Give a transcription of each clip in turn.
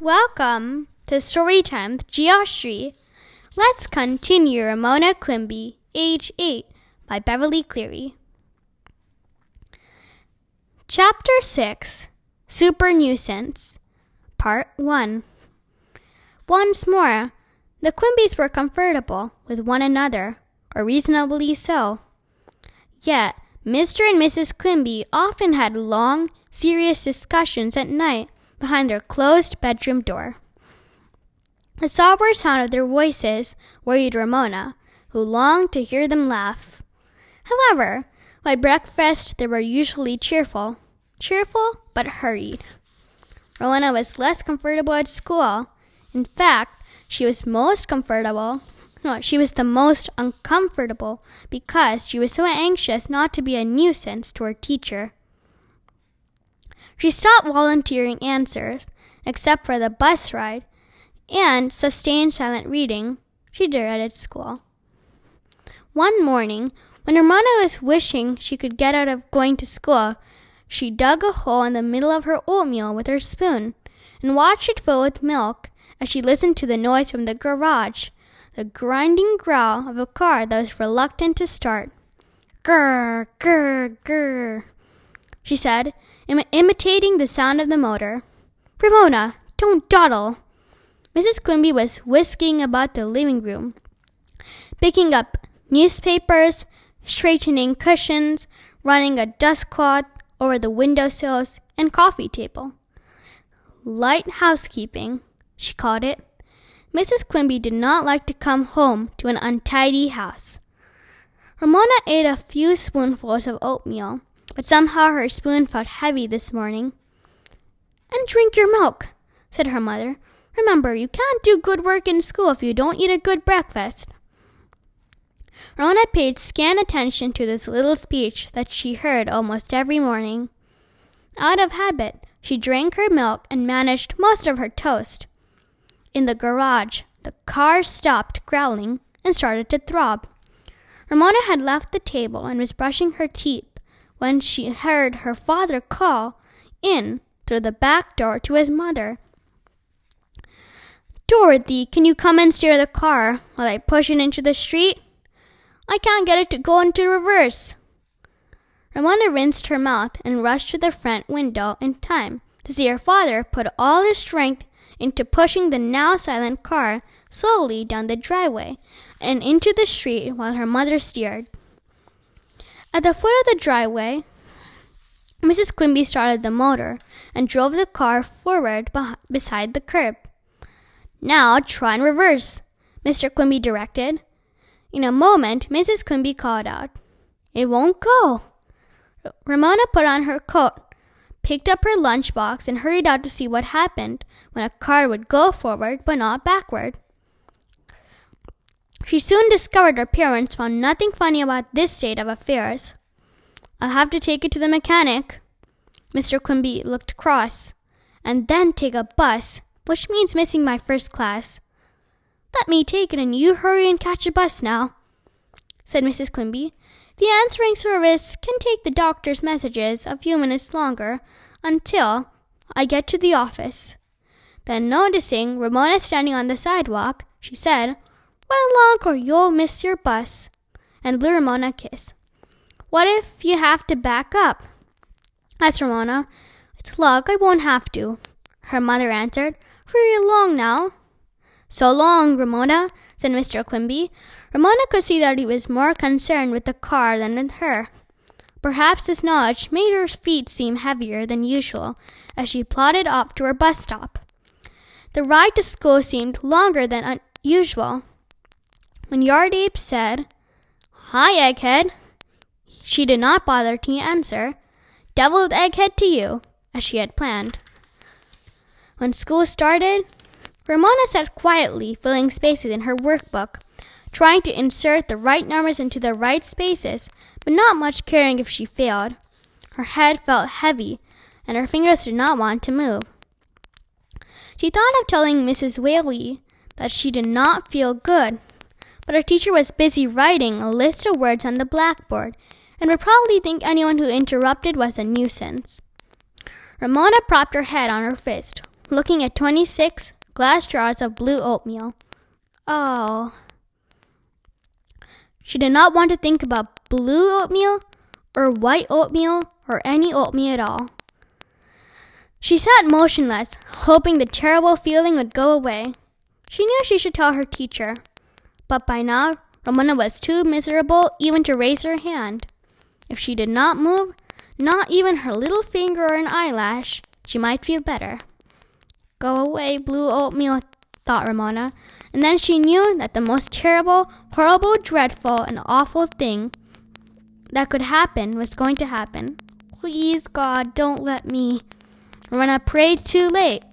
Welcome to Storytime with Geoshri. Let's continue Ramona Quimby, age 8, by Beverly Cleary. Chapter 6 Super Nuisance, Part 1 Once more, the Quimbys were comfortable with one another, or reasonably so. Yet, Mr. and Mrs. Quimby often had long, serious discussions at night behind their closed bedroom door. The sober sound of their voices worried Ramona, who longed to hear them laugh. However, by breakfast they were usually cheerful, cheerful but hurried. Ramona was less comfortable at school. In fact, she was most comfortable no, she was the most uncomfortable because she was so anxious not to be a nuisance to her teacher. She stopped volunteering answers, except for the bus ride, and sustained silent reading. She dreaded school. One morning, when her mother was wishing she could get out of going to school, she dug a hole in the middle of her oatmeal with her spoon and watched it fill with milk as she listened to the noise from the garage the grinding growl of a car that was reluctant to start. Grr, grr, grr, she said, Im- imitating the sound of the motor. Ramona, don't dawdle. Mrs. Quimby was whisking about the living room, picking up newspapers, straightening cushions, running a dust cloth over the windowsills and coffee table. Light housekeeping, she called it. Mrs. Quimby did not like to come home to an untidy house. Ramona ate a few spoonfuls of oatmeal, but somehow her spoon felt heavy this morning. And drink your milk, said her mother. Remember, you can't do good work in school if you don't eat a good breakfast. Ramona paid scant attention to this little speech that she heard almost every morning. Out of habit, she drank her milk and managed most of her toast. In the garage, the car stopped growling and started to throb. Ramona had left the table and was brushing her teeth when she heard her father call in through the back door to his mother. Dorothy, can you come and steer the car while I push it into the street? I can't get it to go into reverse. Ramona rinsed her mouth and rushed to the front window in time to see her father put all his strength into pushing the now silent car slowly down the driveway and into the street while her mother steered. At the foot of the driveway, Mrs. Quimby started the motor and drove the car forward beside the curb. Now try and reverse, Mr. Quimby directed. In a moment, Mrs. Quimby called out, It won't go. Ramona put on her coat picked up her lunchbox, and hurried out to see what happened when a car would go forward but not backward. She soon discovered her parents found nothing funny about this state of affairs. I'll have to take it to the mechanic. Mr. Quimby looked cross. And then take a bus, which means missing my first class. Let me take it and you hurry and catch a bus now, said Mrs. Quimby. The answering service can take the doctor's messages a few minutes longer until I get to the office. Then, noticing Ramona standing on the sidewalk, she said, Run along or you'll miss your bus, and blew Ramona a kiss. What if you have to back up? asked Ramona. It's luck, I won't have to, her mother answered. Hurry along now. So long, Ramona, said Mr. Quimby. Ramona could see that he was more concerned with the car than with her. Perhaps this knowledge made her feet seem heavier than usual as she plodded off to her bus stop. The ride to school seemed longer than usual. When Yard Ape said, Hi, Egghead, she did not bother to answer. Deviled Egghead to you, as she had planned. When school started, Ramona sat quietly filling spaces in her workbook trying to insert the right numbers into the right spaces, but not much caring if she failed. Her head felt heavy, and her fingers did not want to move. She thought of telling Mrs. Whaley that she did not feel good, but her teacher was busy writing a list of words on the blackboard and would probably think anyone who interrupted was a nuisance. Ramona propped her head on her fist. looking at 26 glass jars of blue oatmeal. Oh. She did not want to think about blue oatmeal or white oatmeal or any oatmeal at all. She sat motionless, hoping the terrible feeling would go away. She knew she should tell her teacher, but by now Ramona was too miserable even to raise her hand. If she did not move, not even her little finger or an eyelash, she might feel better. Go away, blue oatmeal, thought Ramona, and then she knew that the most terrible, horrible, dreadful, and awful thing that could happen was going to happen. Please, God, don't let me. Ramona prayed too late.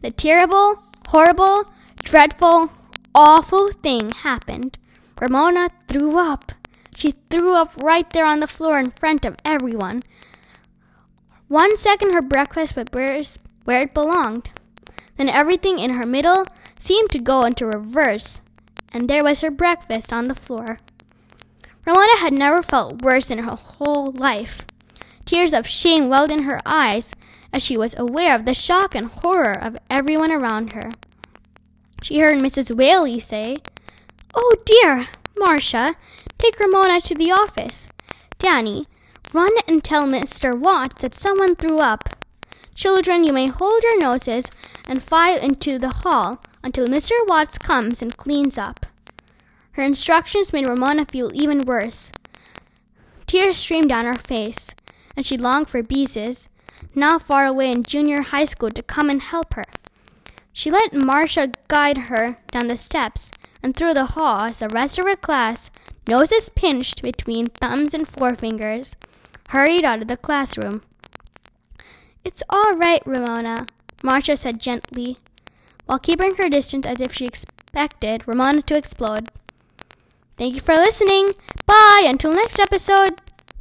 The terrible, horrible, dreadful, awful thing happened. Ramona threw up. She threw up right there on the floor in front of everyone. One second her breakfast was where it belonged. Then everything in her middle seemed to go into reverse, and there was her breakfast on the floor. Ramona had never felt worse in her whole life. Tears of shame welled in her eyes as she was aware of the shock and horror of everyone around her. She heard Mrs. Whaley say, Oh dear, Marcia, take Ramona to the office. Danny, run and tell Mr. Watts that someone threw up. Children, you may hold your noses and file into the hall until Mr. Watts comes and cleans up. Her instructions made Ramona feel even worse. Tears streamed down her face, and she longed for Beezus, now far away in junior high school, to come and help her. She let Marcia guide her down the steps and through the hall as the rest of her class, noses pinched between thumbs and forefingers, hurried out of the classroom. It's all right, Ramona, Marcia said gently, while keeping her distance as if she expected Ramona to explode. Thank you for listening. Bye until next episode.